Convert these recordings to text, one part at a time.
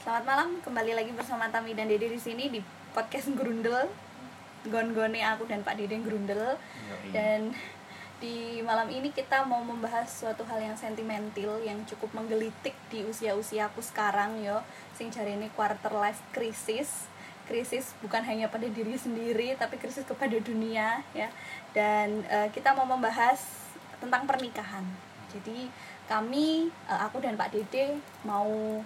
Selamat malam, kembali lagi bersama Tami dan Dede di sini di podcast Grundel. Gon-gone aku dan Pak Dede Grundel. Dan di malam ini kita mau membahas suatu hal yang sentimental yang cukup menggelitik di usia-usia aku sekarang yo. Sing cari ini quarter life crisis. Krisis bukan hanya pada diri sendiri tapi krisis kepada dunia ya. Dan eh, kita mau membahas tentang pernikahan. Jadi kami eh, aku dan Pak Dede mau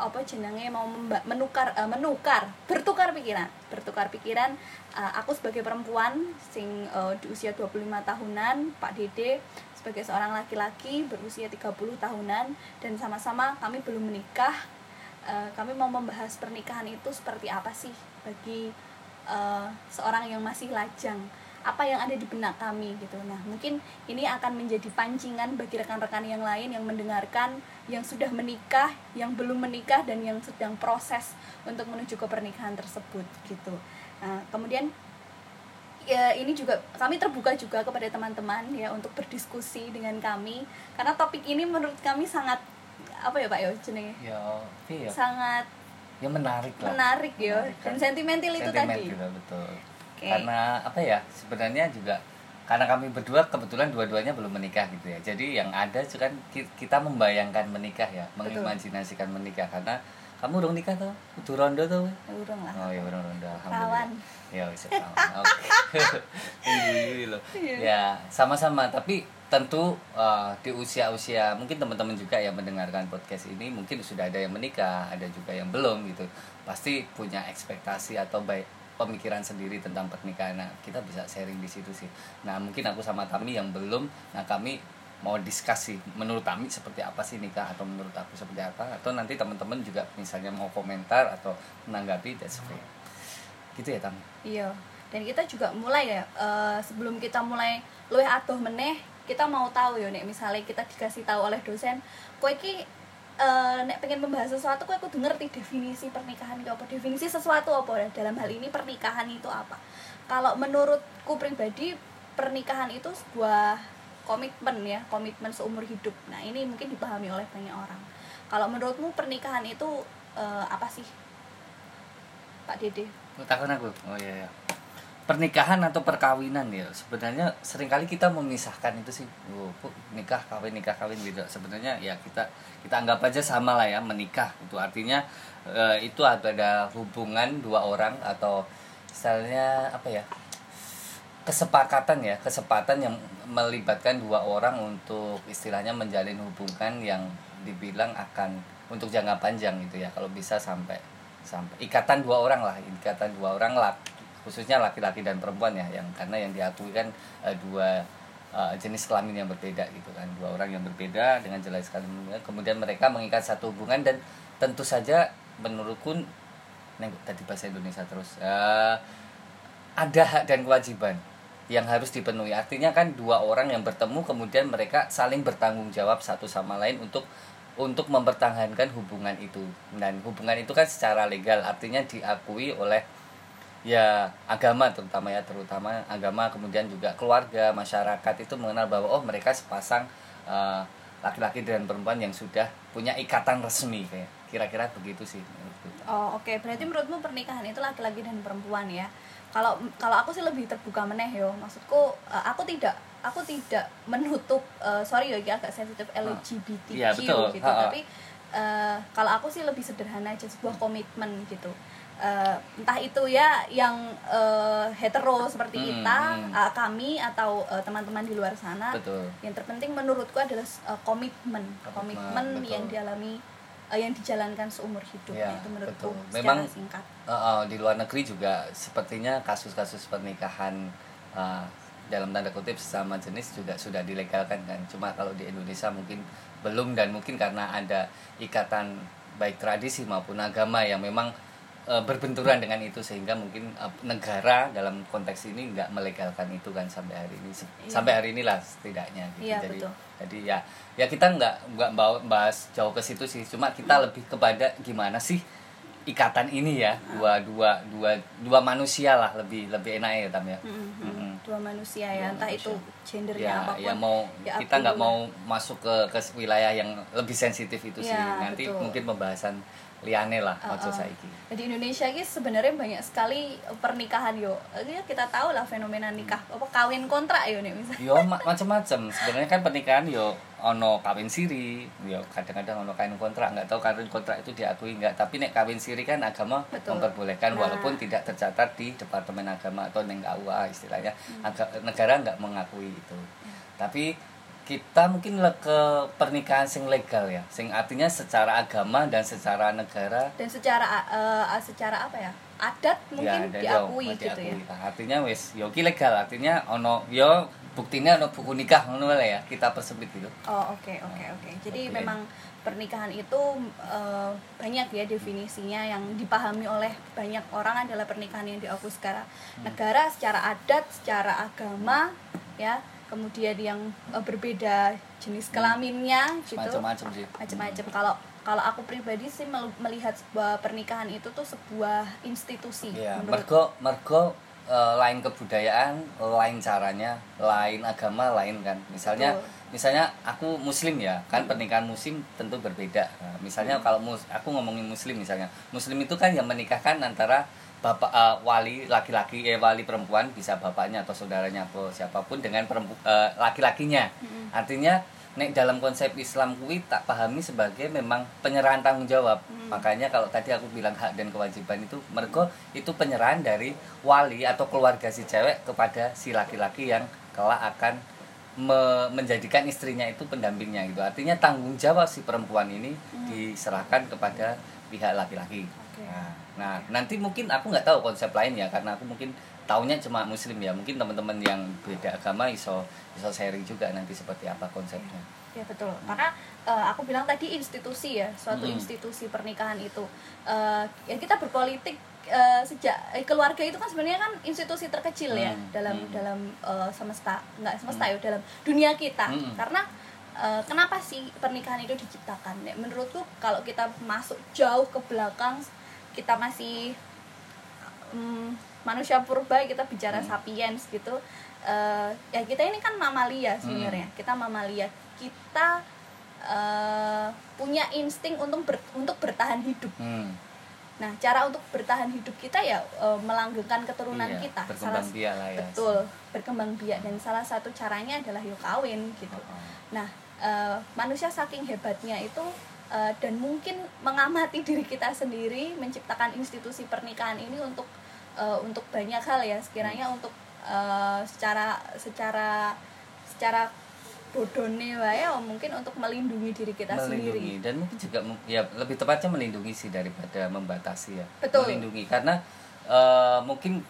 apa jenenge mau menukar eh, menukar bertukar pikiran. Bertukar pikiran eh, aku sebagai perempuan sing eh, di usia 25 tahunan Pak Dede sebagai seorang laki-laki berusia 30 tahunan dan sama-sama kami belum menikah Eh, kami mau membahas pernikahan itu seperti apa sih bagi eh, seorang yang masih lajang apa yang ada di benak kami gitu. Nah mungkin ini akan menjadi pancingan bagi rekan-rekan yang lain yang mendengarkan yang sudah menikah yang belum menikah dan yang sedang proses untuk menuju ke pernikahan tersebut gitu. Nah kemudian ya ini juga kami terbuka juga kepada teman-teman ya untuk berdiskusi dengan kami. Karena topik ini menurut kami sangat apa ya pak yo jenenge? Ya iya sangat ya menarik lah. menarik ya. Menarik dan kan. sentimental itu tadi. Betul Oke. karena apa ya sebenarnya juga karena kami berdua kebetulan dua-duanya belum menikah gitu ya. Jadi yang ada itu kan ki- kita membayangkan menikah ya Betul. mengimajinasikan menikah. Karena kamu udah nikah tuh udah rondo tuh urung lah. Oh ya udah rondo. Kawan. alhamdulillah ya bisa kawan oke. Iya, loh. Iya. ya sama-sama. Tapi tentu uh, di usia-usia mungkin teman-teman juga yang mendengarkan podcast ini mungkin sudah ada yang menikah ada juga yang belum gitu. Pasti punya ekspektasi atau baik pemikiran sendiri tentang pernikahan nah kita bisa sharing di situ sih. Nah mungkin aku sama Tami yang belum. Nah kami mau diskusi menurut kami seperti apa sih nikah atau menurut aku seperti apa? Atau nanti teman-teman juga misalnya mau komentar atau menanggapi that's free gitu ya Tami iya. Dan kita juga mulai ya eh, sebelum kita mulai luwih adoh meneh kita mau tahu ya nek. Misalnya kita dikasih tahu oleh dosen iki eh, nek pengen membahas sesuatu kowe kudu ngerti definisi pernikahan itu apa? Definisi sesuatu apa? Dalam hal ini pernikahan itu apa? Kalau menurutku pribadi pernikahan itu sebuah komitmen ya komitmen seumur hidup. Nah ini mungkin dipahami oleh banyak orang. Kalau menurutmu pernikahan itu eh, apa sih? Pak Dede. Takon aku. Oh iya ya. Pernikahan atau perkawinan ya sebenarnya sering kali kita memisahkan itu sih. Oh, nikah kawin nikah kawin gitu. Sebenarnya ya kita kita anggap aja sama lah ya menikah. Itu artinya eh, itu ada hubungan dua orang atau misalnya apa ya? kesepakatan ya, kesepakatan yang melibatkan dua orang untuk istilahnya menjalin hubungan yang dibilang akan untuk jangka panjang gitu ya. Kalau bisa sampai sampai ikatan dua orang lah ikatan dua orang lah khususnya laki-laki dan perempuan ya yang karena yang diakui kan eh, dua eh, jenis kelamin yang berbeda gitu kan. Dua orang yang berbeda dengan jelas sekali. Kemudian mereka mengikat satu hubungan dan tentu saja menurutku neng tadi bahasa Indonesia terus eh, ada hak dan kewajiban yang harus dipenuhi. Artinya kan dua orang yang bertemu kemudian mereka saling bertanggung jawab satu sama lain untuk untuk mempertahankan hubungan itu. Dan hubungan itu kan secara legal artinya diakui oleh ya agama terutama ya terutama agama kemudian juga keluarga masyarakat itu mengenal bahwa oh mereka sepasang eh, laki-laki dan perempuan yang sudah punya ikatan resmi kayak kira-kira begitu sih. Oh oke, berarti menurutmu pernikahan itu laki-laki dan perempuan ya? Kalau kalau aku sih lebih terbuka meneh yo. Maksudku eh, aku tidak aku tidak menutup eh, sorry ya agak sensitif LGBTQ Iya, betul. gitu. Ha, ha. Tapi eh, kalau aku sih lebih sederhana aja sebuah komitmen gitu. Eh, entah itu ya yang eh, hetero seperti Hmm, kita, hmm. eh, kami atau eh, teman-teman di luar sana. betul Yang terpenting menurutku adalah eh, komitmen, Komitmen, betul. yang dialami yang dijalankan seumur hidup Ya, itu menurutku betul. Memang singkat. Uh, uh, di luar negeri juga sepertinya kasus-kasus pernikahan uh, dalam tanda kutip sesama jenis juga sudah dilegalkan kan cuma kalau di Indonesia mungkin belum dan mungkin karena ada ikatan baik tradisi maupun agama yang memang uh, berbenturan dengan itu sehingga mungkin uh, negara dalam konteks ini nggak melegalkan itu kan sampai hari ini Se- Iya. sampai hari inilah setidaknya gitu Iya, jadi betul. jadi ya ya kita nggak nggak bawa bahas jauh ke situ sih cuma kita lebih kepada gimana sih ikatan ini ya dua dua dua dua manusia lah lebih lebih enak ya tam ya Mm-mm. Mm-mm. Dua dua manusia ya Dua entah manusia. itu gendernya ya apa pun ya mau ya kita nggak mau masuk ke ke wilayah yang lebih sensitif itu sih Ya, nanti betul. mungkin pembahasan liane lah Uh, uh. saiki di Indonesia ini sebenarnya banyak sekali pernikahan yo. Kita tahu lah fenomena nikah apa kawin kontrak yo nih misalnya. Yo ma- macam-macam sebenarnya kan pernikahan yo ono kawin siri. Yo kadang-kadang ono kawin kontrak. Nggak tahu kawin kontrak itu diakui nggak. Tapi nek kawin siri kan agama Betul. memperbolehkan Nah. walaupun tidak tercatat di departemen agama atau neng KUA istilahnya. Hmm. Negara nggak mengakui itu. Tapi kita mungkin ke pernikahan sing legal ya sing artinya secara agama dan secara negara dan secara uh, secara apa ya adat mungkin dan diakui yo, gitu ya diakui. Nah, artinya wis yo ki legal artinya ono yo buktinya ono buku nikah ngono lah ya kita persempit gitu Oh oke oke oke. Jadi Oke. memang pernikahan itu eh, banyak ya definisinya yang dipahami oleh banyak orang adalah pernikahan yang diakui secara Hmm. negara, secara adat, secara agama, ya. Kemudian yang eh, berbeda jenis kelaminnya gitu. macam-macam sih Macam-macam. Kalau kalau aku pribadi sih mel- melihat sebuah pernikahan itu tuh sebuah institusi ya mergo mergo eh, lain kebudayaan lain caranya lain agama lain kan misalnya Betul. misalnya aku muslim ya kan pernikahan muslim tentu berbeda Nah, misalnya Hmm. kalau mus aku ngomongin muslim misalnya muslim itu kan yang menikahkan antara bapak eh, wali laki-laki eh wali perempuan bisa bapaknya atau saudaranya atau siapa pun dengan perempu, eh, laki-lakinya Mm-mm. artinya nek dalam konsep Islam kui tak pahami sebagai memang penyerahan tanggung jawab Hmm. makanya kalau tadi aku bilang hak dan kewajiban itu mergo itu penyerahan dari wali atau keluarga si cewek kepada si laki-laki yang kelak akan me- menjadikan istrinya itu pendampingnya gitu artinya tanggung jawab si perempuan ini Hmm. diserahkan kepada pihak laki-laki. Nah, nah, nanti mungkin aku nggak tahu konsep lain ya karena aku mungkin taunya cuma muslim ya mungkin teman-teman yang beda agama iso iso sharing juga nanti seperti apa konsepnya Ya betul, karena eh, aku bilang tadi institusi ya, suatu Hmm. institusi pernikahan itu. Eh, ya kita berpolitik eh, sejak eh, keluarga itu kan sebenarnya kan institusi terkecil ya Hmm. dalam Hmm. dalam eh, semesta, nggak semesta ya dalam dunia kita. Hmm. Karena eh, kenapa sih pernikahan itu diciptakan? Ya, menurutku kalau kita masuk jauh ke belakang, kita masih mm, manusia purba kita bicara Hmm. sapiens gitu eh, ya kita ini kan mamalia sebenarnya kita mamalia. Kita eh, punya insting untuk ber- untuk bertahan hidup. Hmm. nah cara untuk bertahan hidup kita ya eh, melanggengkan keturunan Iya, kita. Berkembang Salah- biak lah ya. betul berkembang biak. Dan salah satu caranya adalah yuk kawin gitu. Oh, oh. Nah, eh, manusia saking hebatnya itu eh, dan mungkin mengamati diri kita sendiri, menciptakan institusi pernikahan ini untuk eh, untuk banyak hal ya, sekiranya Hmm. untuk eh, secara secara secara bodone wae ya, mungkin untuk melindungi diri kita melindungi sendiri. dan mungkin juga ya lebih tepatnya melindungi sih daripada membatasi ya Betul. melindungi karena eh, mungkin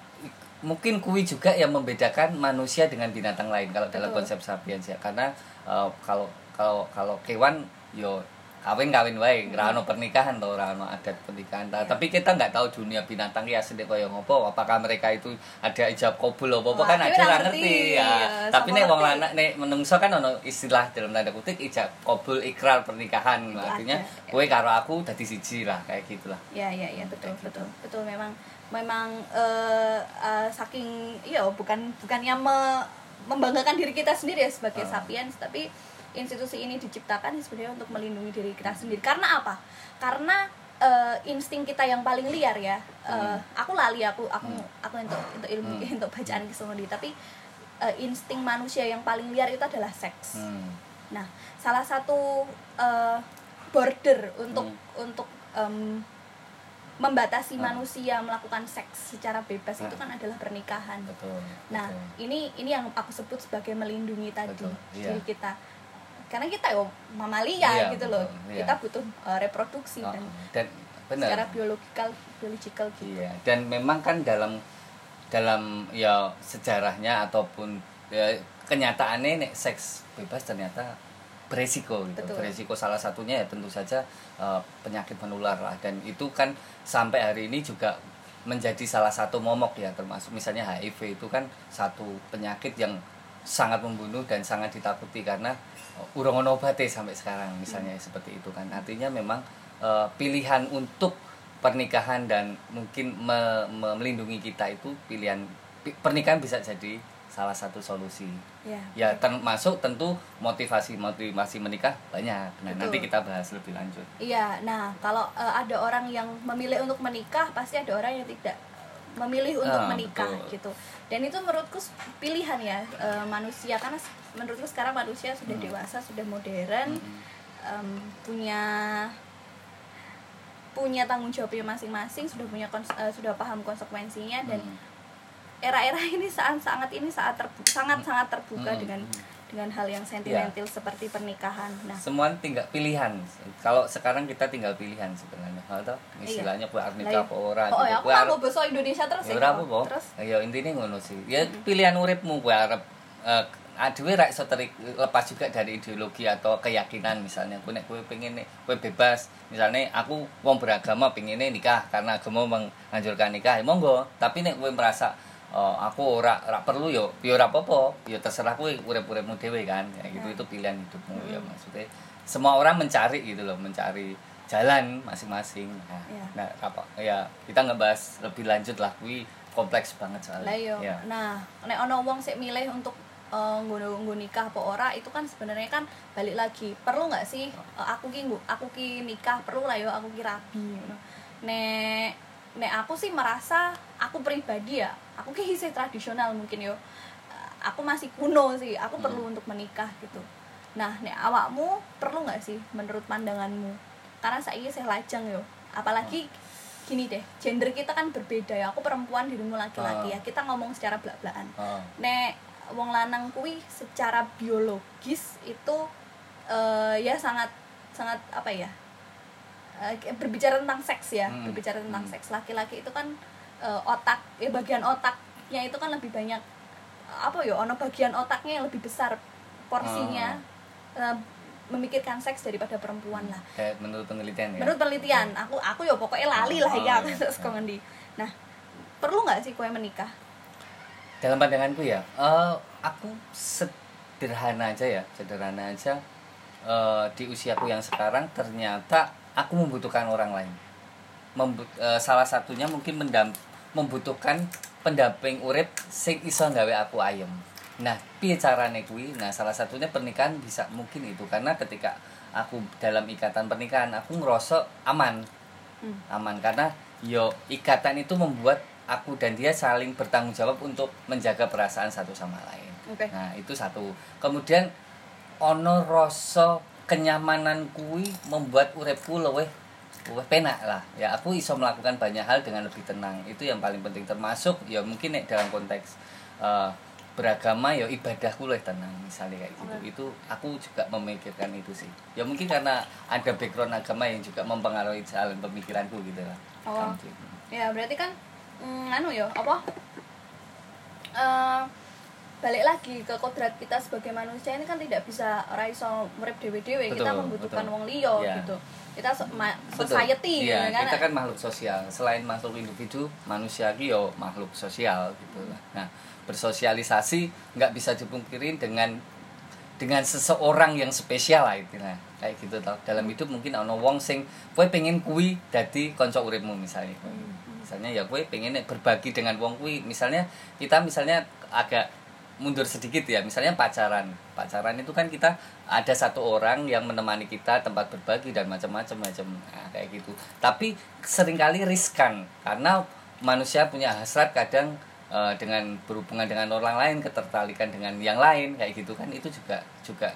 mungkin kui juga yang membedakan manusia dengan binatang lain kalau dalam Betul. konsep sapiens ya karena eh, kalau kalau kalau kewan yo kawin kawin wae ora ono pernikahan atau ora ono adat pernikahan Ta- Iya. tapi kita nggak tahu dunia binatang ya sedek koyo ngopo apakah mereka itu ada ijab kabul apa apa kan aja ora ngerti. ya Iya, tapi nek wong lanang nek menungso kan ono istilah dalam tanda kutip ijab kabul ikrar pernikahan Itu artinya ada, ya. kowe karo aku dadi siji lah kayak gitulah Ya, ya, ya, betul, Kayak gitu. betul, betul. Memang, memang eh, eh, saking, iya, bukan, bukannya me- membanggakan diri kita sendiri ya sebagai Ah. sapiens, tapi institusi ini diciptakan sebenarnya untuk melindungi diri kita sendiri. Karena apa? Karena eh, insting kita yang paling liar ya. Eh, Hmm. Aku lali, aku, aku, Hmm. aku untuk, untuk ilmu, Hmm. untuk bacaan kisah tapi eh, insting manusia yang paling liar itu adalah seks. hmm. Nah, salah satu eh, border untuk Hmm. untuk em, membatasi Ah. manusia melakukan seks secara bebas itu Ah. kan adalah pernikahan. betul Nah, betul. ini ini yang aku sebut sebagai melindungi tadi Betul, iya. diri kita. Karena kita yo mamalia Iya, gitu loh. iya. Kita butuh eh, reproduksi Oh, dan dan benar secara biologikal biological gitu. Iya, dan memang kan dalam dalam ya sejarahnya ataupun ya, kenyataannya nek seks bebas ternyata beresiko gitu. Betul. Beresiko salah satunya ya tentu saja eh, penyakit menular lah dan itu kan sampai hari ini juga menjadi salah satu momok ya termasuk misalnya HIV itu kan satu penyakit yang sangat membunuh dan sangat ditakuti karena uh, urung ono obate sampai sekarang misalnya seperti itu kan. Artinya memang eh, pilihan untuk pernikahan dan mungkin me- me- melindungi kita itu pilihan pi- pernikahan bisa jadi salah satu solusi. Ya. Ya termasuk tentu motivasi motivasi menikah banyak. Nah Betul. nanti kita bahas lebih lanjut. Iya, nah kalau eh, ada orang yang memilih untuk menikah, pasti ada orang yang tidak memilih untuk Ah, menikah betul. gitu. Dan itu menurutku pilihan ya eh, manusia karena menurutku sekarang manusia sudah Hmm. dewasa, sudah modern, Mm-mm. em, punya punya tanggung jawabnya masing-masing, sudah punya eh, sudah paham konsekuensinya dan Mm. era-era ini saat sangat ini saat terbu- sangat sangat terbuka Mm, dengan mm. Dengan hal yang sentimental seperti pernikahan. Nah, semua tinggal pilihan. Kalau sekarang kita tinggal pilihan sebenarnya atau istilahnya kue arep nikah apa ora oh ya, aku Kue arep- bahasa Indonesia terus ya ora apa Terus? Ya intinya ngono sih. Ya pilihan uripmu kue arep eh, adewe ra iso terik lepas juga dari ideologi atau keyakinan. Misalnya kowe nek kowe pengen nek kowe bebas misalnya aku wong beragama pengennya nikah karena agama menganjurkan nikah ya monggo. Tapi nek kowe merasa oh, aku ora ora perlu yo yo ora apa-apa yo terserah kowe urip-uripmu dhewe kan ya gitu Ya. itu pilihan hidupmu ya Hmm. maksudnya semua orang mencari gitu loh mencari jalan masing-masing nah, Ya. nah apa ya kita ngebahas lebih lanjut lah kuwi kompleks banget soalnya yo. ya. Nah, nek ono wong sik milih untuk nggono nggo nikah apa ora itu kan sebenarnya kan balik lagi perlu nggak sih eh, aku ki aku ki nikah perlu lah yo aku ki rabi ngono. Nek nek aku sih merasa aku pribadi ya aku ki isih tradisional mungkin yo. Aku masih kuno sih aku Hmm. perlu untuk menikah gitu. Nah nek awakmu perlu nggak sih menurut pandanganmu? Karena saya saya lajang yo. Apalagi gini deh gender kita kan berbeda ya. Aku perempuan dirimu laki-laki Ah. ya kita ngomong secara belak-belakan. Oh, nek wong lanang kuwi secara biologis itu eh, ya sangat sangat apa ya eh, berbicara tentang seks ya Hmm. berbicara tentang Hmm. seks laki-laki itu kan eh, otak ya bagian otaknya itu kan lebih banyak apa ya ono bagian otaknya yang lebih besar porsinya Ah. eh, memikirkan seks daripada perempuan lah kayak menurut penelitian ya menurut penelitian aku aku ya pokoknya lali lah Oh, ya iya. terus kok ngendi nah perlu nggak sih kue menikah dalam pandanganku ya eh, aku sederhana aja ya sederhana aja eh, di usiaku yang sekarang ternyata aku membutuhkan orang lain Membut- eh, salah satunya mungkin mendam membutuhkan pendamping urip sing iso gawe aku ayem nah piye carane kuwi nah salah satunya pernikahan bisa mungkin itu karena ketika aku dalam ikatan pernikahan aku ngerasa aman Hmm. aman karena yo ikatan itu membuat aku dan dia saling bertanggung jawab untuk menjaga perasaan satu sama lain. Oke. Nah, itu satu. Kemudian ono rasa kenyamanan kui membuat uripku luwih luwih penak lah. Ya aku iso melakukan banyak hal dengan lebih tenang. Itu yang paling penting termasuk ya mungkin nek dalam konteks eh, beragama ya ibadahku lebih tenang misalnya kayak gitu. Itu aku juga memikirkan itu sih. Ya mungkin karena ada background agama yang juga mempengaruhi jalan pemikiranku gitu lah. Oh. Ya berarti kan mm, anu ya apa Eh, balik lagi ke kodrat kita sebagai manusia ini kan tidak bisa ora iso urip dhewe-dhewe kita membutuhkan betul. wong liya Iya. gitu. Kita so- society Iya, gitu kan? kita kan makhluk sosial. Selain makhluk individu, manusia ki yo makhluk sosial gitu lah. Nah, bersosialisasi nggak bisa dipungkiri dengan dengan seseorang yang spesial lah itu nah kayak gitu tau dalam hidup mungkin ono wong sing kowe pengen kui dadi kanca uripmu misalnya. Misalnya ya kowe pengen berbagi dengan wong kui misalnya kita misalnya agak mundur sedikit ya. Misalnya pacaran. Pacaran itu kan kita ada satu orang yang menemani kita tempat berbagi dan macam-macam macam nah, kayak gitu. Tapi sering kali riskan karena manusia punya hasrat kadang eh, dengan berhubungan dengan orang lain ketertarikan dengan yang lain kayak gitu kan. Itu juga juga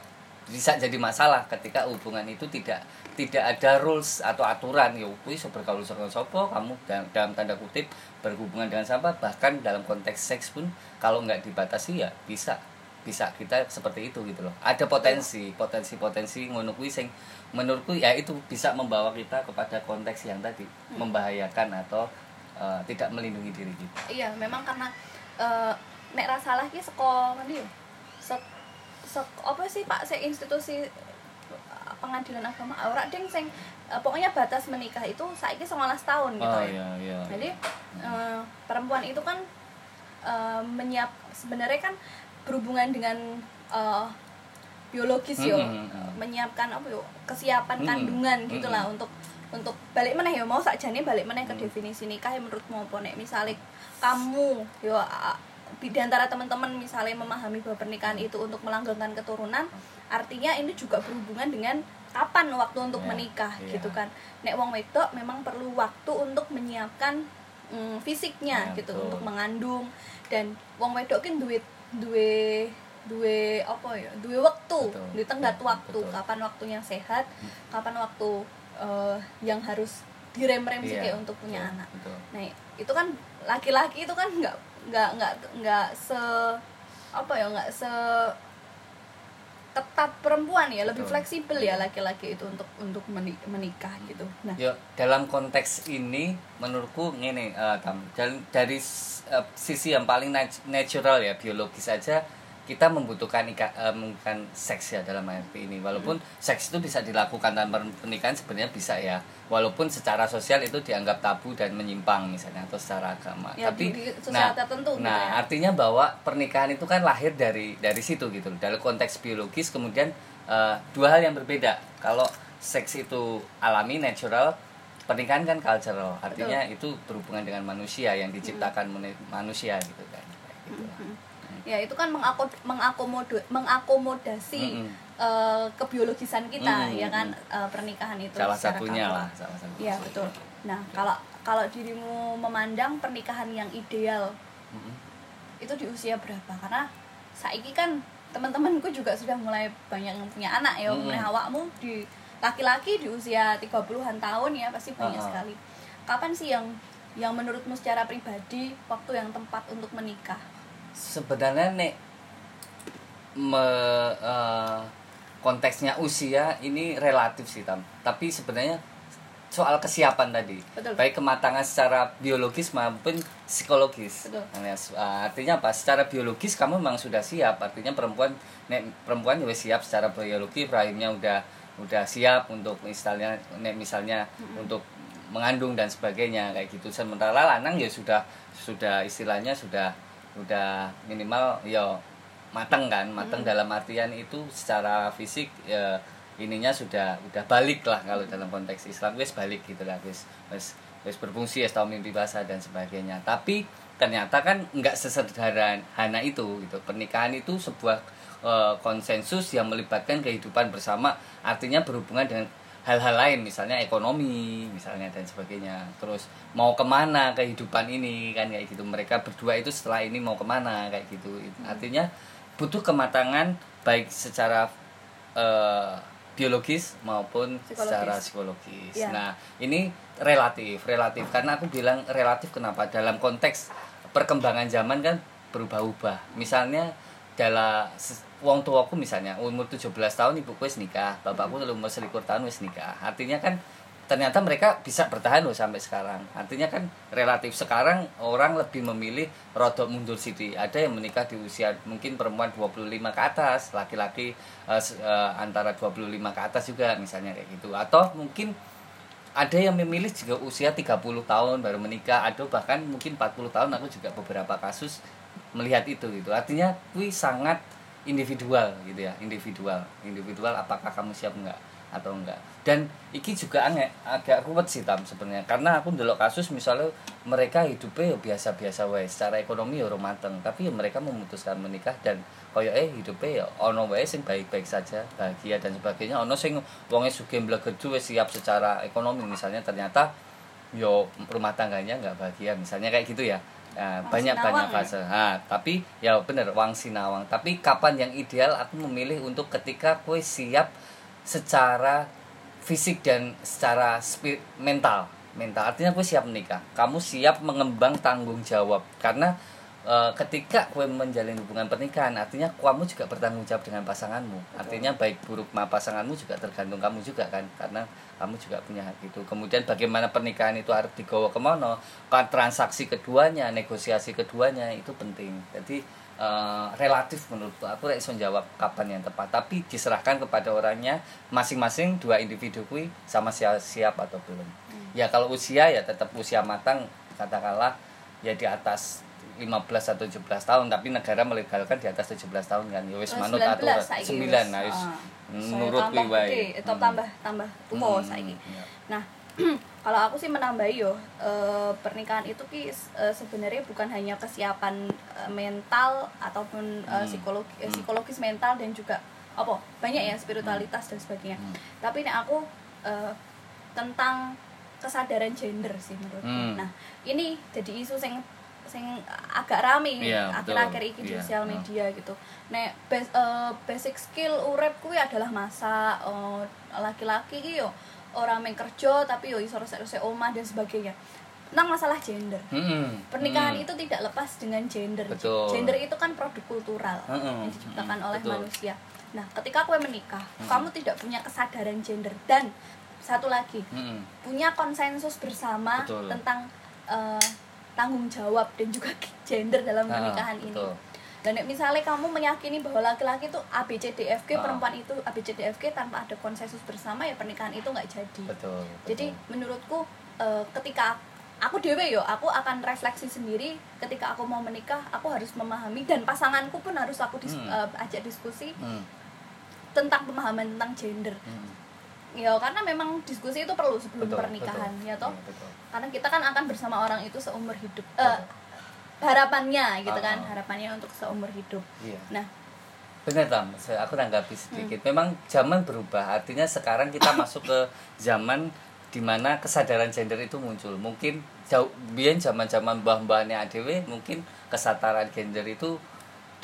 bisa jadi masalah ketika hubungan itu tidak tidak ada rules atau aturan. Ya kuwi bergaul sama sopo kamu dalam, dalam tanda kutip berhubungan dengan siapa bahkan dalam konteks seks pun kalau nggak dibatasi ya bisa bisa kita seperti itu gitu loh. Ada potensi potensi potensi ngono kuwi sing menurutku ya itu bisa membawa kita kepada konteks yang tadi membahayakan atau eh, tidak melindungi diri kita. Iya memang karena eh, nek ra salah ki ngendi yo sek apa sih Pak sik institusi eh, pengadilan agama? Ora ding sing eh, pokoknya batas menikah itu saiki 19 tahun gitu oh ya. iya iya. Jadi eh, perempuan itu kan eh, menyiap sebenarnya kan berhubungan dengan eh, biologis yo. Mm. menyiapkan apa yo? Kesiapan Mm-mm, kandungan gitulah mm-mm. untuk untuk balik mana ya mau sakjane balik mana ke Mm. definisi nikah yang menurutmu apa? Nek misalnya kamu yo di antara teman-teman misalnya memahami bahwa pernikahan itu untuk melanggengkan keturunan artinya ini juga berhubungan dengan kapan waktu untuk Ya, menikah iya. gitu kan nek wong wedok memang perlu waktu untuk menyiapkan mm, fisiknya Ya, gitu betul. untuk mengandung dan wong wedok kan duit duwe duwe apa ya duwe waktu di tenggat waktu betul. kapan waktunya sehat kapan waktu eh, yang harus direm-rem sih Iya, kayak untuk punya betul, anak betul. nah itu kan laki-laki itu kan nggak nggak nggak nggak se apa ya nggak se ketat perempuan ya lebih Betul. fleksibel ya laki-laki itu untuk untuk meni- menikah gitu nah Yo, dalam konteks ini menurutku ngene eh, Tam. Dari eh, sisi yang paling nat- natural ya biologis saja kita membutuhkan ika, eh, membutuhkan seks ya dalam arti ini. Walaupun seks itu bisa dilakukan tanpa pernikahan sebenarnya bisa ya. Walaupun secara sosial itu dianggap tabu dan menyimpang misalnya atau secara agama. Ya, tapi di- di sosial tertentu gitu nah ya. artinya bahwa pernikahan itu kan lahir dari dari situ gitu dalam konteks biologis kemudian eh, dua hal yang berbeda. Kalau seks itu alami natural pernikahan kan cultural. Artinya itu berhubungan dengan manusia yang diciptakan meni- manusia gitu kan. Gitu. Ya itu kan mengako mengakomodo mengakomodasi Mm-mm. eh, kebiologisan kita Mm-mm. ya kan eh, pernikahan itu salah satunya kaku. lah salah satu Iya betul. Nah kalau kalau dirimu memandang pernikahan yang ideal Mm-mm. itu di usia berapa? Karena saiki kan teman-temanku juga sudah mulai banyak yang punya anak ya. Mm-mm. Umumnya awakmu di laki-laki di usia 30-an tahun ya pasti banyak Uh-uh. sekali. Kapan sih yang yang menurutmu secara pribadi waktu yang tepat untuk menikah? Sebenarnya nek me, eh, konteksnya usia ini relatif sih tam. Tapi sebenarnya soal kesiapan tadi. Betul. baik kematangan secara biologis maupun psikologis. Betul. Alias, eh, artinya apa? Secara biologis kamu memang sudah siap. Artinya perempuan nek perempuan juga siap secara biologi. Rahimnya udah udah siap untuk misalnya nek misalnya untuk mengandung dan sebagainya kayak gitu. Sementara lanang ya sudah sudah istilahnya sudah udah minimal ya matang kan. Matang dalam artian itu secara fisik ya ininya sudah udah balik lah kalau dalam konteks Islam. Wes balik gitu lah wes wes wes berfungsi ya tahu mimpi basah dan sebagainya. Tapi ternyata kan nggak sesederhana itu gitu. Pernikahan itu sebuah eh, konsensus yang melibatkan kehidupan bersama artinya berhubungan dengan hal-hal lain misalnya ekonomi misalnya dan sebagainya. Terus mau ke mana kehidupan ini kan kayak gitu. Mereka berdua itu setelah ini mau ke mana kayak gitu. Artinya butuh kematangan baik secara eh, biologis maupun Psikologis. secara psikologis. Ya. nah ini relatif relatif. Karena aku bilang relatif kenapa? Dalam konteks perkembangan zaman kan berubah-ubah. Misalnya dalam wong tuaku misalnya umur 17 tahun ibuku wis nikah bapakku umur selikur tahun wis nikah. Artinya kan ternyata mereka bisa bertahan loh sampai sekarang. Artinya kan relatif sekarang orang lebih memilih rodok mundur sidi ada yang menikah di usia mungkin perempuan 25 ke atas laki-laki se- eh, antara 25 ke atas juga misalnya kayak gitu. Atau mungkin ada yang memilih juga usia 30 tahun baru menikah ada bahkan mungkin 40 tahun aku juga beberapa kasus melihat itu gitu. Artinya kui sangat individual gitu ya individual. Individual apakah kamu siap enggak atau enggak. Dan iki juga aneh agak ruwet sih tam sebenarnya. Karena aku ndelok kasus misalnya mereka hidupnya ya biasa-biasa wae secara ekonomi ya mateng tapi ya mereka memutuskan menikah dan koyo eh hidupnya ya ono wae sing baik-baik saja bahagia dan sebagainya. Ono sing wonge sugih mblegedu wis siap secara ekonomi misalnya ternyata yo rumah tangganya nggak bahagia misalnya kayak gitu ya Nah, banyak banyak ya? fase. Nah, tapi ya bener wang sinawang. Tapi kapan yang ideal aku memilih untuk ketika kue siap secara fisik dan secara spir- mental. Mental artinya kue siap menikah. Kamu siap mengembang tanggung jawab. Karena eh, ketika kue menjalin hubungan pernikahan artinya kamu juga bertanggung jawab dengan pasanganmu. Artinya baik buruk ma pasanganmu juga tergantung kamu juga kan. Karena kamu juga punya hak itu. Kemudian bagaimana pernikahan itu harus digawa ke mana? Kan transaksi keduanya negosiasi keduanya itu penting. Jadi eh, relatif menurutku aku iso jawab kapan yang tepat. Tapi diserahkan kepada orangnya masing-masing dua individu kui sama siap, siap atau belum. Ya kalau usia ya tetap usia matang katakanlah ya di atas 15 atau 17 tahun tapi negara melegalkan di atas 17 tahun kan ya wis Oh, manut 19 aturan saiki 9 wis. nah wis Ah. Nurut kuwi wae atau Hmm. tambah tambah tua Hmm, saiki. iya. Nah, kalau aku sih menambahi yo eh, pernikahan itu ki eh, sebenarnya bukan hanya kesiapan eh, mental ataupun Hmm. psikologi Hmm. psikologis mental dan juga apa banyak ya spiritualitas dan sebagainya Hmm. tapi ini aku eh, tentang kesadaran gender sih menurutku Hmm. nah ini jadi isu sing sing agak rame Iya, betul. akhir-akhir ini di Iya, sosial media gitu nek bas- eh, basic skill urip kuwi adalah masak eh, laki-laki ki yo orang main kerja tapi yo iso resek-resek omah dan sebagainya tentang masalah gender Mm-mm. pernikahan Mm. itu tidak lepas dengan gender Betul. gender itu kan produk kultural Mm-mm. yang diciptakan Mm, oleh betul. manusia nah ketika kue menikah Mm. kamu tidak punya kesadaran gender dan satu lagi Mm-mm. punya konsensus bersama Betul. tentang eh, tanggung jawab dan juga gender dalam Ah, pernikahan ini betul. dan nek misalnya kamu meyakini bahwa laki-laki itu A B C D F G Ah. perempuan itu A B C D F G tanpa ada konsensus bersama ya pernikahan itu nggak jadi betul, jadi betul. menurutku eh, ketika aku dewe yo aku akan refleksi sendiri ketika aku mau menikah aku harus memahami dan pasanganku pun harus aku dis- Hmm. eh, ajak diskusi Mm, tentang pemahaman tentang gender mm. Ya karena memang diskusi itu perlu sebelum Betul, pernikahan betul. ya toh betul. karena kita kan akan bersama orang itu seumur hidup Betul. harapannya gitu kan Ah. harapannya untuk seumur hidup Iya. nah Benar Tam, Saya- aku tanggapi sedikit. Memang zaman berubah, artinya sekarang kita masuk ke zaman di mana kesadaran gender itu muncul. Mungkin jauh biyen zaman-zaman mbah-mbahane ADW mungkin kesetaraan gender itu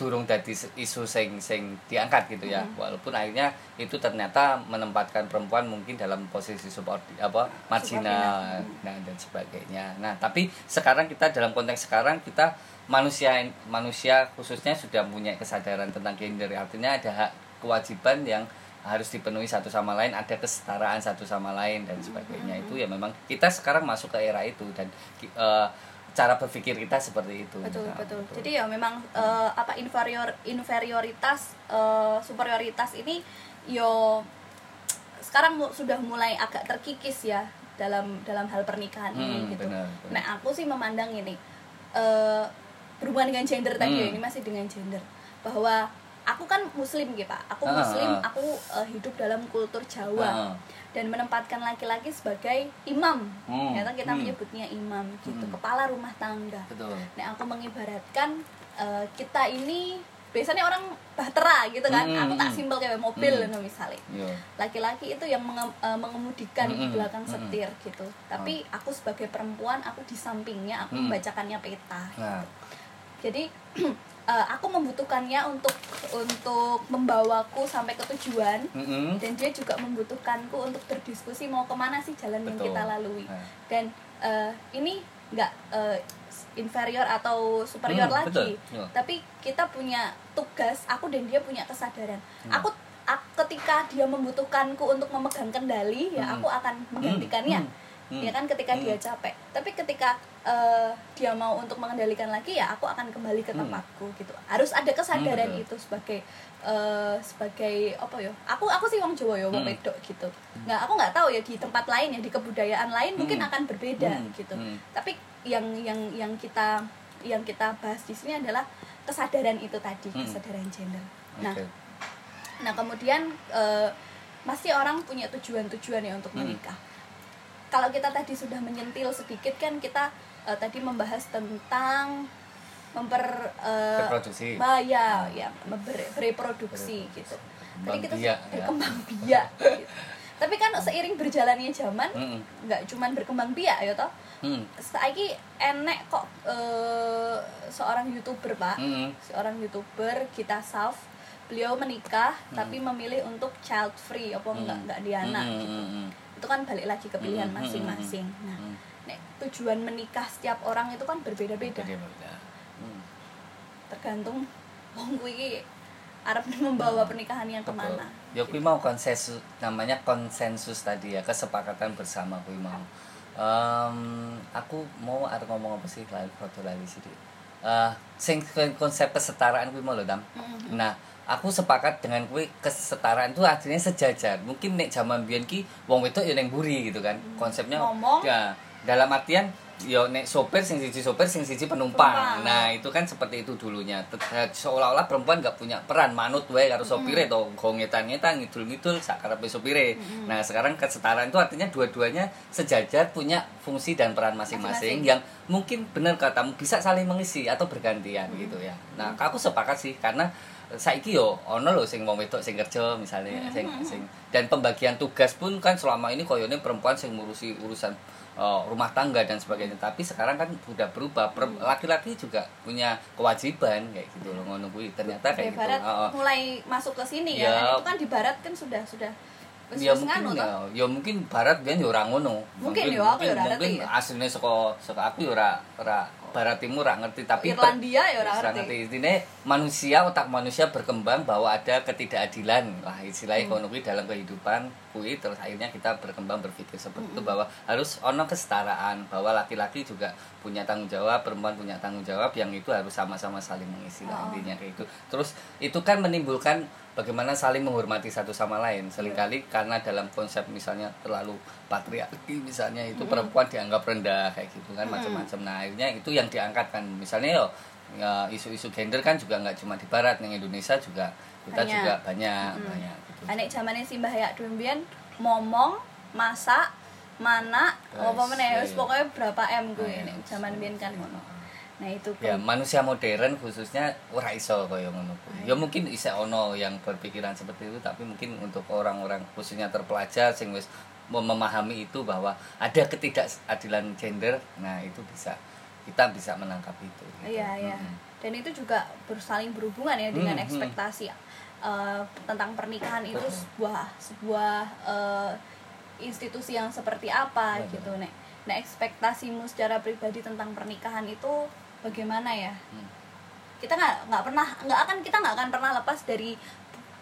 durung dadi isu sing sing diangkat gitu ya. Hmm. Walaupun akhirnya itu ternyata menempatkan perempuan mungkin dalam posisi support apa marginal Subordinat. nah, dan sebagainya. Nah, tapi sekarang kita dalam konteks sekarang kita manusia manusia khususnya sudah punya kesadaran tentang gender artinya ada hak kewajiban yang harus dipenuhi satu sama lain ada kesetaraan satu sama lain dan sebagainya itu ya memang kita sekarang masuk ke era itu dan eh, cara berpikir kita seperti itu betul Nah, betul. Jadi ya memang eh, apa inferior inferioritas eh, superioritas ini yo sekarang sudah mulai agak terkikis ya dalam dalam hal pernikahan ini Hmm, gitu. benar, benar. nah aku sih memandang ini eh, berhubungan dengan gender tadi ya, Hmm. ini masih dengan gender. Bahwa aku kan muslim gitu pak aku Ah, muslim ah. aku eh, hidup dalam kultur Jawa ah. dan menempatkan laki-laki sebagai imam Hmm, ternyata kita hmm. menyebutnya imam gitu Hmm. kepala rumah tangga betul Nah, aku mengibaratkan eh, kita ini biasanya orang bahtera gitu kan. Hmm, aku tak hmm. simpel kayak mobil Hmm. misalnya. Yo. Laki-laki itu yang menge- eh, mengemudikan di Hmm, belakang hmm. setir gitu. Tapi aku sebagai perempuan, aku di sampingnya, aku Hmm. membacakannya peta. nah Jadi eh, aku membutuhkannya untuk untuk membawaku sampai ke tujuan mm-mm. dan dia juga membutuhkanku untuk berdiskusi mau ke mana sih jalan yang Betul. kita lalui Nah. dan eh, ini nggak eh, inferior atau superior Hmm, lagi betul. Ya. tapi kita punya tugas aku dan dia punya kesadaran Hmm. aku ak- ketika dia membutuhkanku untuk memegang kendali ya Hmm. aku akan menggantikannya Hmm, hmm, ya kan ketika hmm. dia capek tapi ketika eh, dia mau untuk mengendalikan lagi ya aku akan kembali ke Hmm. tempatku gitu harus ada kesadaran Hmm, itu sebagai eh, sebagai apa ya aku aku sih wong Jawa ya wong Hmm. wedok gitu nggak aku nggak tahu ya di tempat lain ya di kebudayaan lain mungkin Hmm. akan berbeda Hmm, gitu hmm. tapi yang yang yang kita yang kita bahas di sini adalah kesadaran itu tadi Hmm. kesadaran gender nah Oke. nah kemudian eh, masih orang punya tujuan-tujuan ya untuk Hmm. Kalau kita tadi sudah menyentil sedikit kan kita eh, tadi membahas tentang memper eh, Reproduksi. bah, ya ya ber- bereproduksi gitu tadi kita biak, ya. berkembang biak gitu. tapi kan seiring berjalannya zaman Mm-mm. nggak cuman berkembang biak ya toh saiki enek kok eh, seorang youtuber pak Mm-mm. seorang youtuber kita Saf beliau menikah tapi memilih untuk child free apa enggak Hmm. enggak dianak Hmm, gitu hmm, hmm. Itu kan balik lagi ke pilihan Hmm, hmm, masing-masing hmm, nah hmm. nek tujuan menikah setiap orang itu kan berbeda-beda Beda-beda. Hmm. tergantung wong kuwi arep membawa pernikahan yang ke mana Ya kui mau konsensus namanya konsensus tadi ya kesepakatan bersama kui mau. Em, aku mau ada ngomong apa sih lali foto lali sih. Eh, sing konsep kesetaraan kui mau loh dam. Mm-mm. Nah, aku sepakat dengan kui kesetaraan itu artinya sejajar. Mungkin nek zaman biyen ki wong wedok ya buri gitu kan. Konsepnya Ngomong, ya dalam artian yo nek sopir sing siji sopir sing siji penumpang. Penumpang. Nah, itu kan seperti itu dulunya. Eh, Seolah-olah perempuan nggak punya peran manut wae karo sopire to, go ngetan-ngetan ngidul-ngidul sak karepe sopire. Nah, sekarang kesetaraan itu artinya dua-duanya sejajar punya fungsi dan peran masing-masing Masing-masing. yang mungkin benar katamu bisa saling mengisi atau bergantian gitu ya. Nah, aku sepakat sih karena saiki yo ono lho sing wong wedok sing kerja misalnya sing sing dan pembagian tugas pun kan selama ini koyone perempuan sing ngurusi urusan uh, rumah tangga dan sebagainya tapi sekarang kan sudah berubah Per- laki-laki juga punya kewajiban kayak gitu loh ngono kuwi ternyata kayak gitu barat oh. mulai masuk ke sini Ya. ya. Kan itu kan di barat kan sudah sudah ya mungkin ya, ya mungkin barat kan ya ora ngono. Mungkin ya, aku ya ora mungkin ngerti ya. asline saka saka aku ya ora ora barat timur ora ngerti tapi Irlandia ya ora ora ngerti. Intinya manusia otak manusia berkembang bahwa ada ketidakadilan lah istilahnya Hmm. kono kuwi dalam kehidupan kuwi terus akhirnya kita berkembang berpikir seperti Hmm. itu bahwa harus ono kesetaraan bahwa laki-laki juga punya tanggung jawab perempuan punya tanggung jawab yang itu harus sama-sama saling mengisi Oh. intinya kayak itu terus itu kan menimbulkan bagaimana saling menghormati satu sama lain sering kali karena dalam konsep misalnya terlalu patriarki misalnya itu perempuan dianggap rendah kayak gitu kan macam-macam nah akhirnya itu yang diangkat kan misalnya yo ya, isu-isu gender kan juga nggak cuma di barat ning Indonesia juga kita Banyak. juga banyak Mm. banyak gitu. Anek zamane si Mbah Yak momong, masak, mana, apa meneh pokoknya berapa M nek iya. zaman mbiyen kan ngono. Nah itu ya kan manusia modern khususnya ora iso kaya ngono kuwi. ya mungkin isih ono yang berpikiran seperti itu tapi mungkin untuk orang-orang khususnya terpelajar sing wis mem- memahami itu bahwa ada ketidakadilan gender nah itu bisa kita bisa menangkap itu gitu. Iya, iya. Mm-mm. Dan itu juga bersaling berhubungan ya dengan Hmm, hmm. ekspektasi eh, tentang pernikahan itu sebuah sebuah eh, institusi yang seperti apa Betul. gitu nek. Nah, ekspektasimu secara pribadi tentang pernikahan itu bagaimana ya? Hmm. Kita nggak nggak pernah nggak akan kita nggak akan pernah lepas dari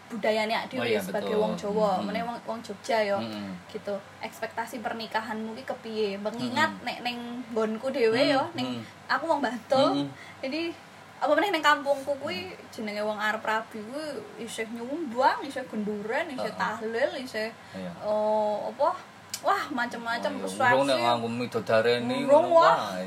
budayanya Oh dhewe iya, sebagai betul. wong Jawa, Hmm. wong wong Jogja yo. Mm-mm. gitu ekspektasi pernikahanmu ki kepiye mengingat Mm-mm. nek neng nggonku dhewe yo Mm, ning mm. aku wong Bantul Mm-mm. jadi apa meneh ning kampungku kuwi jenenge wong Arab Rabi kuwi isih nyumbang isih genduren isih Heeh. tahlil isih Iya. oh apa wah macam-macam resepsi Urung nek nganggo midodareni Urung, wah.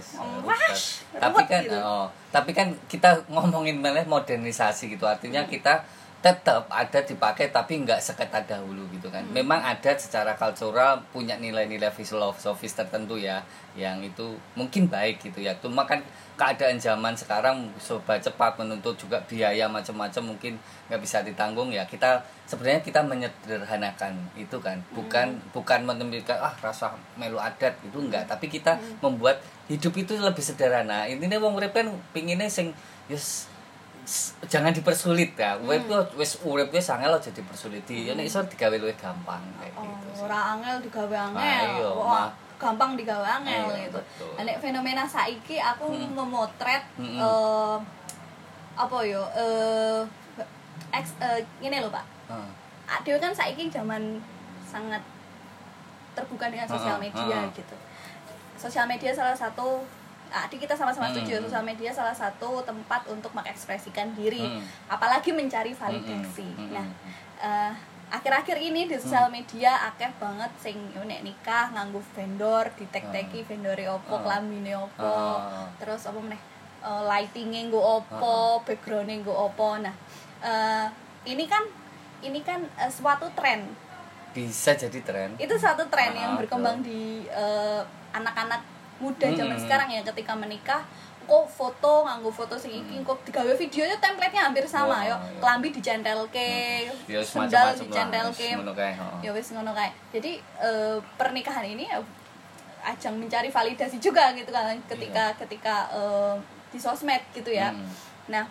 Tapi kan gitu. oh, tapi kan kita ngomongin malah modernisasi gitu. Artinya Hmm. kita tetap ada dipakai tapi nggak seketat dahulu gitu kan. Hmm. Memang ada secara kultural punya nilai-nilai filosofis tertentu ya yang itu mungkin baik gitu ya. Cuma kan keadaan zaman sekarang serba cepat menuntut juga biaya macam-macam mungkin nggak bisa ditanggung ya. Kita sebenarnya kita menyederhanakan itu kan. Bukan bukan menemukan ah rasa melu adat itu enggak tapi kita membuat hidup itu lebih sederhana. Intinya wong urip kan pinginnya sing yes jangan dipersulit ya urip ku wis urip wis angel aja dipersulit di ya nek iso digawe luwih gampang kayak Oh, gitu sih. ora angel digawe angel. Ayo, Wah, mah. gampang digawe angel Ayo, gitu. betul. Nah, nek fenomena saiki aku Hmm. memotret Mm-mm. eh, apa yo eh eks eh, ngene lho, Pak. Heeh. Adewe kan saiki zaman sangat terbuka dengan sosial Heeh, media heeh. gitu. Sosial media salah satu Adik kita sama-sama Hmm, setuju hmm. sosial media salah satu tempat untuk mengekspresikan diri, Hmm. apalagi mencari validasi. Hmm, hmm, Nah, hmm. eh, akhir-akhir ini di sosial media akeh banget sing nek nikah nganggo vendor ditek-teki vendore opo Ah. klambine opo Ah. terus apa meneh eh, lightingnya nggo opo backgroundnya nggo opo nah eh, ini kan ini kan eh, suatu tren bisa jadi tren itu satu tren yang Ah, berkembang di anak-anak muda zaman Hmm. sekarang ya ketika menikah kok foto nganggo foto sing iki kok digawe videonya template-nya hampir sama Wah, yo iya. kelambi dicentelke ya sendal dicentelke ya wis ngono kae jadi eh, pernikahan ini ya ajang mencari validasi juga gitu kan ketika ketika eh, di sosmed gitu ya Hmm. nah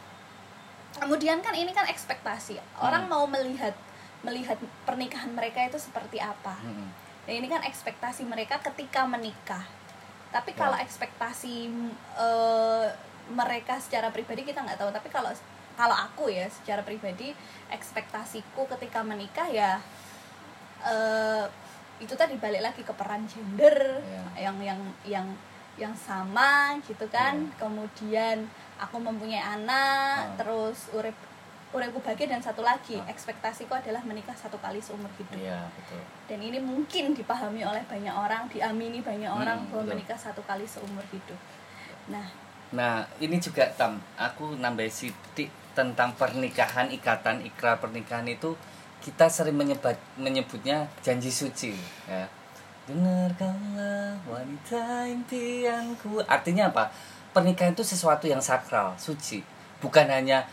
kemudian kan ini kan ekspektasi orang Hmm. mau melihat melihat pernikahan mereka itu seperti apa Hmm. Nah, ini kan ekspektasi mereka ketika menikah. Tapi Ya. kalau ekspektasi eh, mereka secara pribadi kita nggak tahu. Tapi kalau kalau aku ya secara pribadi ekspektasiku ketika menikah ya eh, itu tadi balik lagi ke peran gender Ya. yang yang yang yang sama gitu kan. Ya. Kemudian aku mempunyai anak, Ah. terus urip uripku bahagia dan satu lagi ekspektasiku adalah menikah satu kali seumur hidup iya betul dan ini mungkin dipahami oleh banyak orang diamini banyak orang Hmm, bahwa betul. menikah satu kali seumur hidup nah Nah, ini juga Tam, aku nambahin sidik tentang pernikahan, ikatan ikrar pernikahan itu kita sering menyebat, menyebutnya janji suci, ya. Dengarkanlah wanita impianku. Artinya apa? Pernikahan itu sesuatu yang sakral, suci. Bukan hanya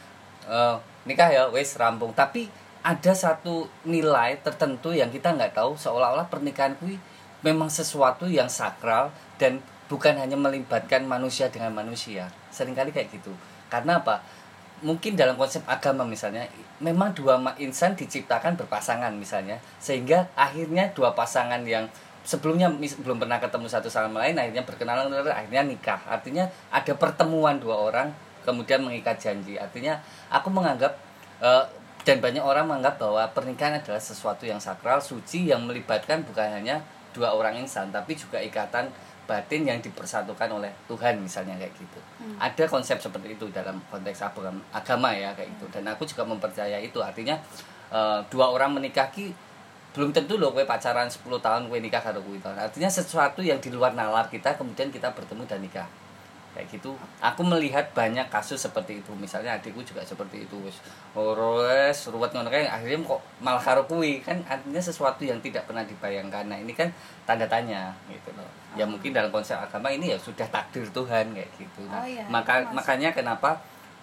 eh, nikah ya, wes rampung, tapi ada satu nilai tertentu yang kita nggak tahu seolah-olah pernikahan kui memang sesuatu yang sakral dan bukan hanya melibatkan manusia dengan manusia. Seringkali kayak gitu. Karena apa? Mungkin dalam konsep agama misalnya memang dua insan diciptakan berpasangan misalnya sehingga akhirnya dua pasangan yang sebelumnya belum pernah ketemu satu sama lain akhirnya berkenalan akhirnya nikah. Artinya ada pertemuan dua orang kemudian mengikat janji. Artinya aku menganggap eh, dan banyak orang menganggap bahwa pernikahan adalah sesuatu yang sakral suci yang melibatkan bukan hanya dua orang insan tapi juga ikatan batin yang dipersatukan oleh Tuhan misalnya kayak gitu. Hmm. ada konsep seperti itu dalam konteks agama, agama ya kayak gitu. Dan aku juga mempercayai itu. Artinya eh, dua orang menikah ki belum tentu loh kue pacaran 10 tahun kue nikah karo kue tahun artinya sesuatu yang di luar nalar kita kemudian kita bertemu dan nikah kayak gitu. Aku melihat banyak kasus seperti itu. Misalnya adikku juga seperti itu wis. Wes ruwet ngono kae. Akhirnya kok malah karo kuwi. Kan artinya sesuatu yang tidak pernah dibayangkan. Nah ini kan tanda tanya gitu loh. Ya Oh. mungkin dalam konsep agama ini ya sudah takdir Tuhan kayak gitu. Nah, Oh iya, maka itu masuk. makanya kenapa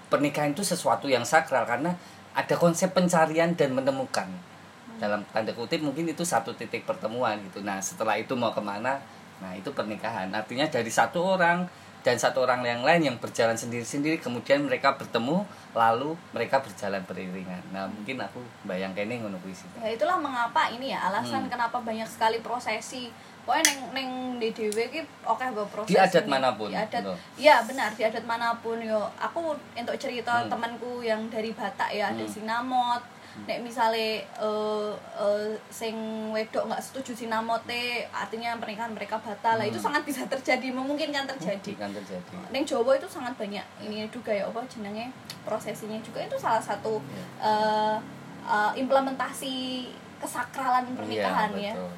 pernikahan itu sesuatu yang sakral? Karena ada konsep pencarian dan menemukan. Hmm. dalam tanda kutip mungkin itu satu titik pertemuan gitu. Nah setelah itu mau ke mana? Nah itu pernikahan. Artinya dari satu orang dan satu orang yang lain yang berjalan sendiri-sendiri kemudian mereka bertemu lalu mereka berjalan beriringan nah mungkin aku bayangkan ini ngono kuwi ya itulah mengapa ini ya alasan Hmm. kenapa banyak sekali prosesi pokoknya neng neng di DW ki oke bawa prosesi Di adat mana pun, di adat ya benar di adat mana pun yo aku untuk cerita Hmm. temanku yang dari Batak ya ada Hmm. sinamot nek misale eh eh, sing wedok nggak setuju sinamote artinya pernikahan mereka batal lah itu Hmm. sangat bisa terjadi memungkinkan terjadi kan terjadi Neng Jawa itu sangat banyak ini juga ya apa jenenge prosesinya juga itu salah satu eh, eh, implementasi kesakralan pernikahan ya Iya, betul.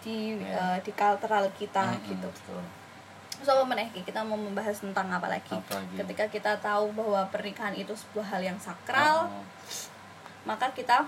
di Iya. eh, di cultural kita Mm-mm, gitu. betul. So apa meneh kita mau membahas tentang apa lagi? Apa lagi? Ketika kita tahu bahwa pernikahan itu sebuah hal yang sakral, Oh, maka kita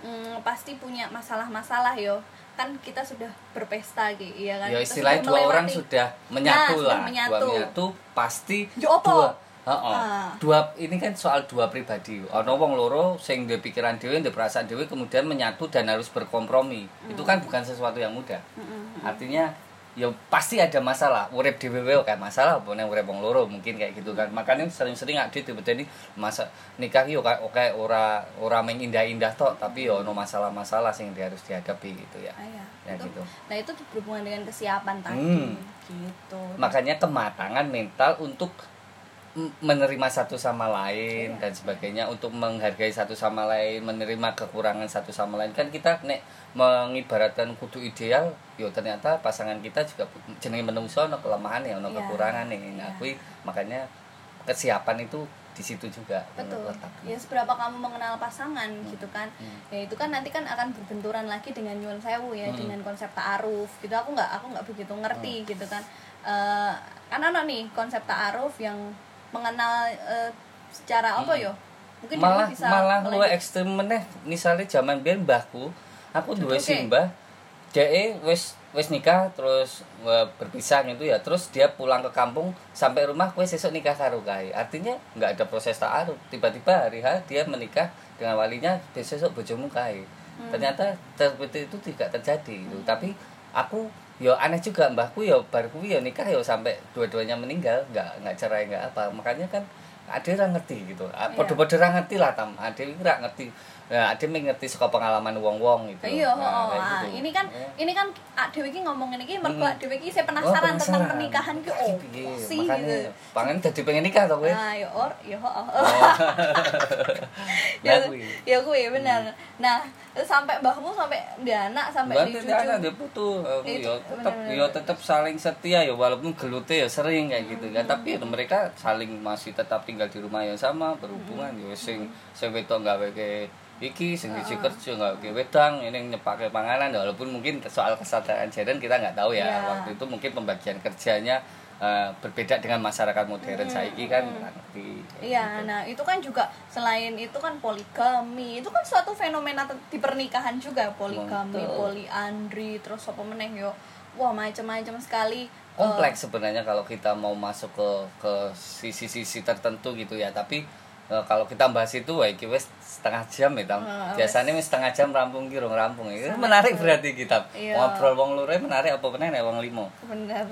mm, pasti punya masalah-masalah yo. Kan kita sudah berpesta gitu, iya kan? ya istilahnya dua orang melewati- sudah menyatu sudah lah menyatu. dua menyatu pasti Ya apa? dua Heeh. Ah. dua ini kan soal dua pribadi ono wong loro sing duwe pikiran dhewe duwe perasaan dhewe kemudian menyatu dan harus berkompromi itu kan bukan sesuatu yang mudah Mm-mm. artinya ya pasti ada masalah urip dhewe wae kayak masalah apa ning urip wong loro mungkin kayak gitu kan makanya sering-sering ada tiba-tiba masa nikah yo kayak oke ora ora meng indah-indah tok tapi yo ono masalah-masalah sing dia harus dihadapi gitu ya Ah, ya. Ya, itu, gitu. Nah itu berhubungan dengan kesiapan tadi, Hmm. gitu. makanya kematangan mental untuk menerima satu sama lain Iya. dan sebagainya untuk menghargai satu sama lain menerima kekurangan satu sama lain kan kita nek mengibaratkan kudu ideal yo ternyata pasangan kita juga jenenge menungso ono kelemahan ya ono Iya. kekurangan nih nah Iya. kui makanya kesiapan itu di situ juga betul letaknya. ya seberapa kamu mengenal pasangan gitu kan Hmm. ya itu kan nanti kan akan berbenturan lagi dengan nyuwun sewu ya Hmm. dengan konsep ta'aruf gitu aku nggak aku nggak begitu ngerti gitu kan Eh kan ada nih konsep ta'aruf yang mengenal eh, secara apa Hmm. yo mungkin malah dia bisa malah luwih ekstrem meneh misalnya zaman biyen mbahku aku duwe Oke. simbah dhek wis wis nikah terus eh, berpisah gitu ya terus dia pulang ke kampung sampai rumah wis sesuk nikah karo kae artinya nggak ada proses ta'aruf tiba-tiba hari H dia menikah dengan walinya besok bojomu kae Hmm. ternyata seperti itu tidak terjadi gitu. tapi aku yo aneh juga mbahku yo bar kuwi yo nikah yo sampai dua-duanya meninggal nggak nggak cerai nggak apa. Makanya kan ada orang ngerti gitu. Ah, Iya. podo-podo ngerti lah tam. Ada yang ngerti ya yang ngerti suka pengalaman wong-wong gitu Iya, Nah, oh, gitu. ini kan Ya. ini kan ah, Dewi ki ngomongin ini mergo Hmm. Dewi ki saya penasaran, Oh, tentang penasaran. pernikahan ki oh Piye, sih makanya gitu. pangan jadi pengen nikah tau gue Nah, ya or, ya oh. Oh. ya, kuwi. ya gue benar. Nah, sampai mbahmu sampai dia anak sampai di cucu. dia putus aku Itu, ya bener-bener. ya tetap saling setia ya walaupun gelute ya sering kayak gitu kan tapi ya mereka saling masih tetap tinggal di rumah yang sama berhubungan ya sing sing wedok gawe ke iki sing siji kerja nggak ke wedang ini nyepake panganan. Walaupun mungkin soal kesadaran gender kita nggak tahu ya. Iya. waktu itu mungkin pembagian kerjanya eh, berbeda dengan masyarakat modern saiki kan ngerti. Iya, nah itu kan juga selain itu kan poligami, itu kan suatu fenomena di pernikahan juga. Poligami, Betul. poliandri, terus apa meneh yo, wah macam-macam sekali. Eh, kompleks sebenarnya kalau kita mau masuk ke ke sisi-sisi tertentu gitu ya. Tapi eh, kalau kita bahas itu wah iki wis setengah jam ya. Ah, biasanya wis setengah jam rampung ki rong rampung ini menarik berarti kita Iya. ngobrol wong loro menarik apa meneh nek wong limo benar.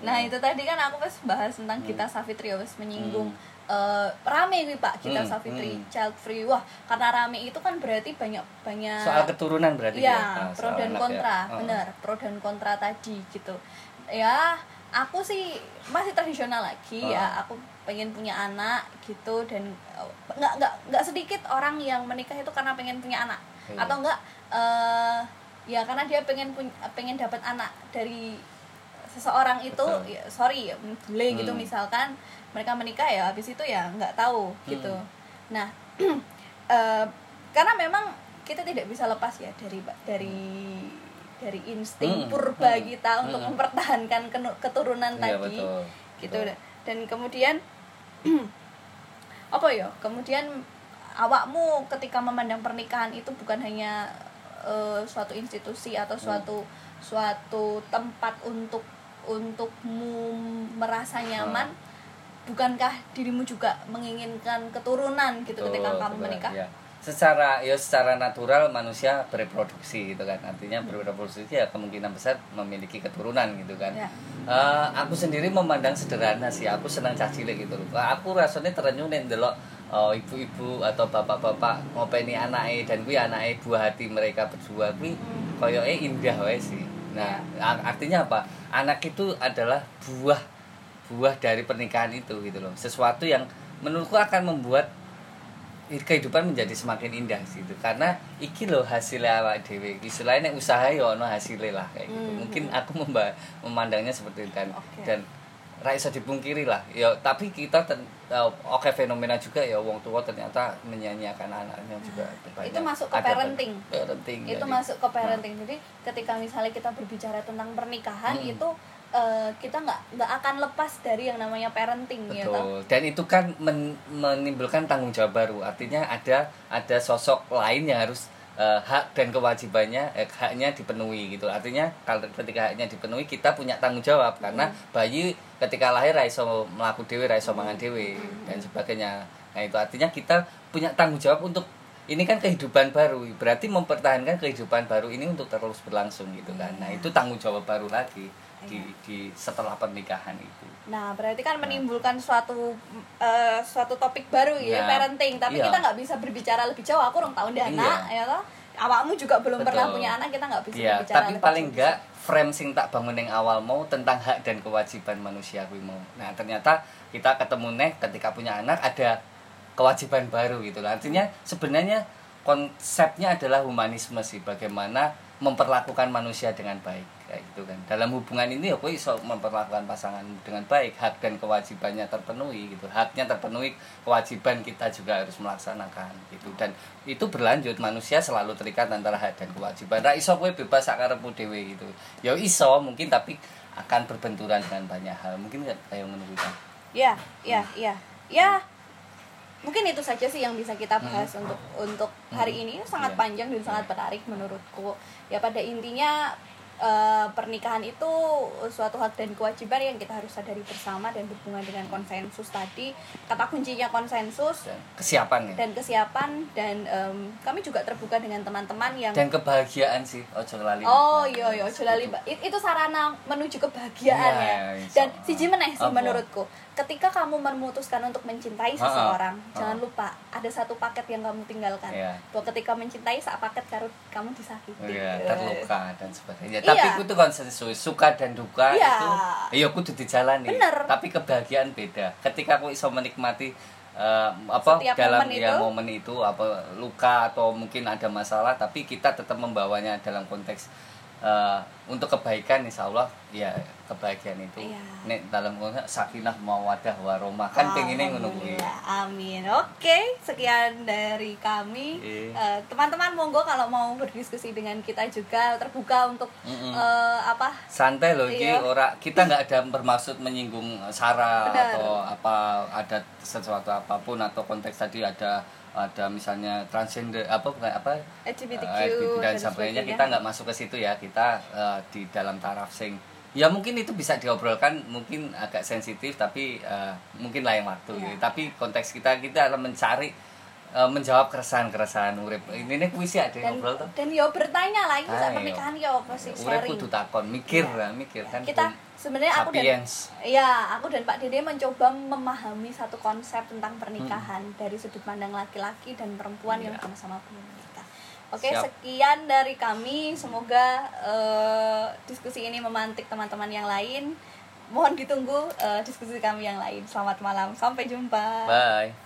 nah itu tadi kan aku pas bahas tentang kita Savitri ya wis menyinggung eh, rame gue pak kita Hmm, Savitri hmm. child free wah karena rame itu kan berarti banyak banyak soal keturunan berarti Iya, ya pro soal dan anak kontra, ya. Oh. benar, pro dan kontra tadi gitu. Ya, aku sih masih tradisional lagi Oh. ya. Aku pengen punya anak gitu dan eh, nggak nggak nggak sedikit orang yang menikah itu karena pengen punya anak Iya. atau enggak eh ya karena dia pengen punya pengen dapat anak dari seseorang itu Betul. ya, sorry ya, bule gitu Hmm. misalkan mereka menikah ya habis itu ya nggak tahu gitu Hmm. nah eh, karena memang kita tidak bisa lepas ya dari dari dari insting Hmm, purba hmm, kita untuk hmm. mempertahankan kenu- keturunan Iya, tadi betul. gitu Betul. dan kemudian apa ya kemudian awakmu ketika memandang pernikahan itu bukan hanya eh, suatu institusi atau Hmm. suatu suatu tempat untuk untukmu merasa nyaman bukankah dirimu juga menginginkan keturunan gitu ketika Betul, kamu betul, menikah ya. Secara ya secara natural manusia bereproduksi gitu kan. Artinya bereproduksi ya kemungkinan besar memiliki keturunan gitu kan. Ya. Eh, aku sendiri memandang sederhana sih. Aku senang cah cilik gitu loh. Aku rasanya terenyuh nih delok eh, ibu-ibu atau bapak-bapak ngopeni anaknya dan gue anaknya buah hati mereka berdua gue koyoke indah wae sih. Nah ar- artinya apa? Anak itu adalah buah buah dari pernikahan itu gitu loh. Sesuatu yang menurutku akan membuat kehidupan menjadi semakin indah gitu karena iki loh hasilnya awak dewe istilahnya nek usaha ya ono hasilnya lah kayak gitu Hmm. mungkin aku memba- memandangnya seperti itu dan Oke. dan ra iso dipungkiri lah ya tapi kita ten- eh, oke fenomena juga ya wong tua ternyata menyanyiakan anaknya juga banyak. Itu masuk ke parenting. parenting itu jadi. masuk ke parenting jadi ketika misalnya kita berbicara tentang pernikahan Hmm. itu eh, kita nggak nggak akan lepas dari yang namanya parenting ya? Betul. Dan itu kan men- menimbulkan tanggung jawab baru. Artinya ada ada sosok lain yang harus eh, hak dan kewajibannya eh, haknya dipenuhi gitu. Artinya kalau ketika haknya dipenuhi kita punya tanggung jawab karena bayi ketika lahir ra iso mlaku dhewe, ra iso mangan dhewe dan sebagainya. Nah, itu artinya kita punya tanggung jawab untuk ini kan kehidupan baru. Berarti mempertahankan kehidupan baru ini untuk terus berlangsung gitu kan. Nah, itu tanggung jawab baru lagi di di setelah pernikahan itu. Nah, berarti kan menimbulkan suatu eh, suatu topik baru ya, Nah, parenting. Tapi iya. kita nggak bisa berbicara lebih jauh. Aku orang tahun anak, ya toh. Awakmu juga belum Betul. pernah punya anak, kita nggak bisa Iya, berbicara tapi lebih paling jauh. enggak frame sing tak bangun yang awal mau tentang hak dan kewajiban manusia mau. Nah, ternyata kita ketemu neh ketika punya anak ada kewajiban baru gitu loh. Artinya sebenarnya konsepnya adalah humanisme sih bagaimana memperlakukan manusia dengan baik kayak gitu kan. Dalam hubungan ini ya kowe iso memperlakukan pasangan dengan baik, hak dan kewajibannya terpenuhi gitu. Haknya terpenuhi, kewajiban kita juga harus melaksanakan gitu. Dan itu berlanjut manusia selalu terikat antara hak dan kewajiban. Ra iso kowe bebas sak karepmu dhewe gitu. Ya iso mungkin tapi akan berbenturan dengan banyak hal. Mungkin nggak kayak Kang. Ya, ya, ya, ya. Mungkin itu saja sih yang bisa kita bahas untuk untuk hari ini Ini sangat Iya. panjang dan sangat menarik menurutku. Ya pada intinya eh, pernikahan itu suatu hak dan kewajiban yang kita harus sadari bersama dan berhubungan dengan konsensus tadi. Kata kuncinya konsensus Dan kesiapan ya. dan kesiapan dan em, kami juga terbuka dengan teman-teman yang Dan kebahagiaan sih, ojo lali. Oh iya iya ojo lali, itu sarana menuju kebahagiaan Iya, ya. insya Dan Allah. siji meneh sih menurutku. Ketika kamu memutuskan untuk mencintai seseorang, Ha. jangan lupa ada satu paket yang kamu tinggalkan. Iya. Bahwa ketika mencintai saat paket kamu kamu disakiti. Iya, terluka dan sebagainya. Iya. Tapi itu konsensus, suka dan duka Iya. itu iya kudu dijalani. Bener. Tapi kebahagiaan beda. Ketika aku iso menikmati eh, apa Setiap dalam momen ya itu. momen itu apa luka atau mungkin ada masalah tapi kita tetap membawanya dalam konteks eh, untuk kebaikan insya Allah ya kebahagiaan itu Iya. nek dalam konteks sakinah mawadah warahmah kan pengennya ngono kuwi Alhamdulillah. Amin. Oke, sekian dari kami. Iya. Eh, teman-teman monggo kalau mau berdiskusi dengan kita juga terbuka untuk Mm-mm. eh, apa? santai loh Iya. ora kita nggak ada bermaksud menyinggung sara Benar. atau apa ada sesuatu apa pun atau konteks tadi ada ada misalnya transgender apa bukan apa LGBTQ eh, dan dan sebagainya kita nggak masuk ke situ ya kita eh, di dalam taraf sing ya mungkin itu bisa diobrolkan mungkin agak sensitif tapi eh, mungkin lain waktu Iya. gitu. tapi konteks kita kita mencari eh, menjawab keresahan-keresahan urip ini nih kuisi ada dan ngobrol tuh dan yo bertanya lah ini saat pernikahan yo apa sih urip sharing. kudu takon mikir Iya. lah mikir kan kita sebenarnya aku dan ya aku dan Pak Dede mencoba memahami satu konsep tentang pernikahan dari sudut pandang laki-laki dan perempuan yang Iya. sama-sama belum menikah. Oke, Siap. sekian dari kami. Semoga eh, diskusi ini memantik teman-teman yang lain. Mohon ditunggu eh, diskusi kami yang lain. Selamat malam, sampai jumpa. bye